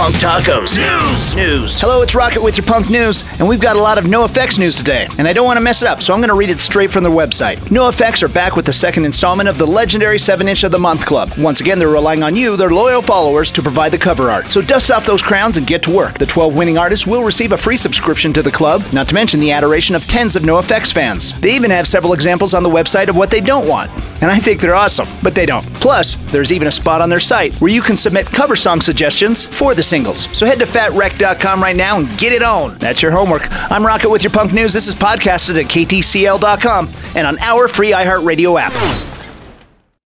Punk Tacos. News. News. Hello, it's Rocket with your punk news, and we've got a lot of NoFX news today. And I don't want to mess it up, so I'm going to read it straight from their website. NoFX are back with the second installment of the legendary 7 Inch of the Month Club. Once again, they're relying on you, their loyal followers, to provide the cover art. So dust off those crowns and get to work. The 12 winning artists will receive a free subscription to the club, not to mention the adoration of tens of NoFX fans. They even have several examples on the website of what they don't want. And I think they're awesome, but they don't. Plus, there's even a spot on their site where you can submit cover song suggestions for the singles. So head to fatwreck.com right now and get it on. That's your homework. I'm Rocket with your punk news. This is podcasted at ktcl.com and on our free iHeartRadio app.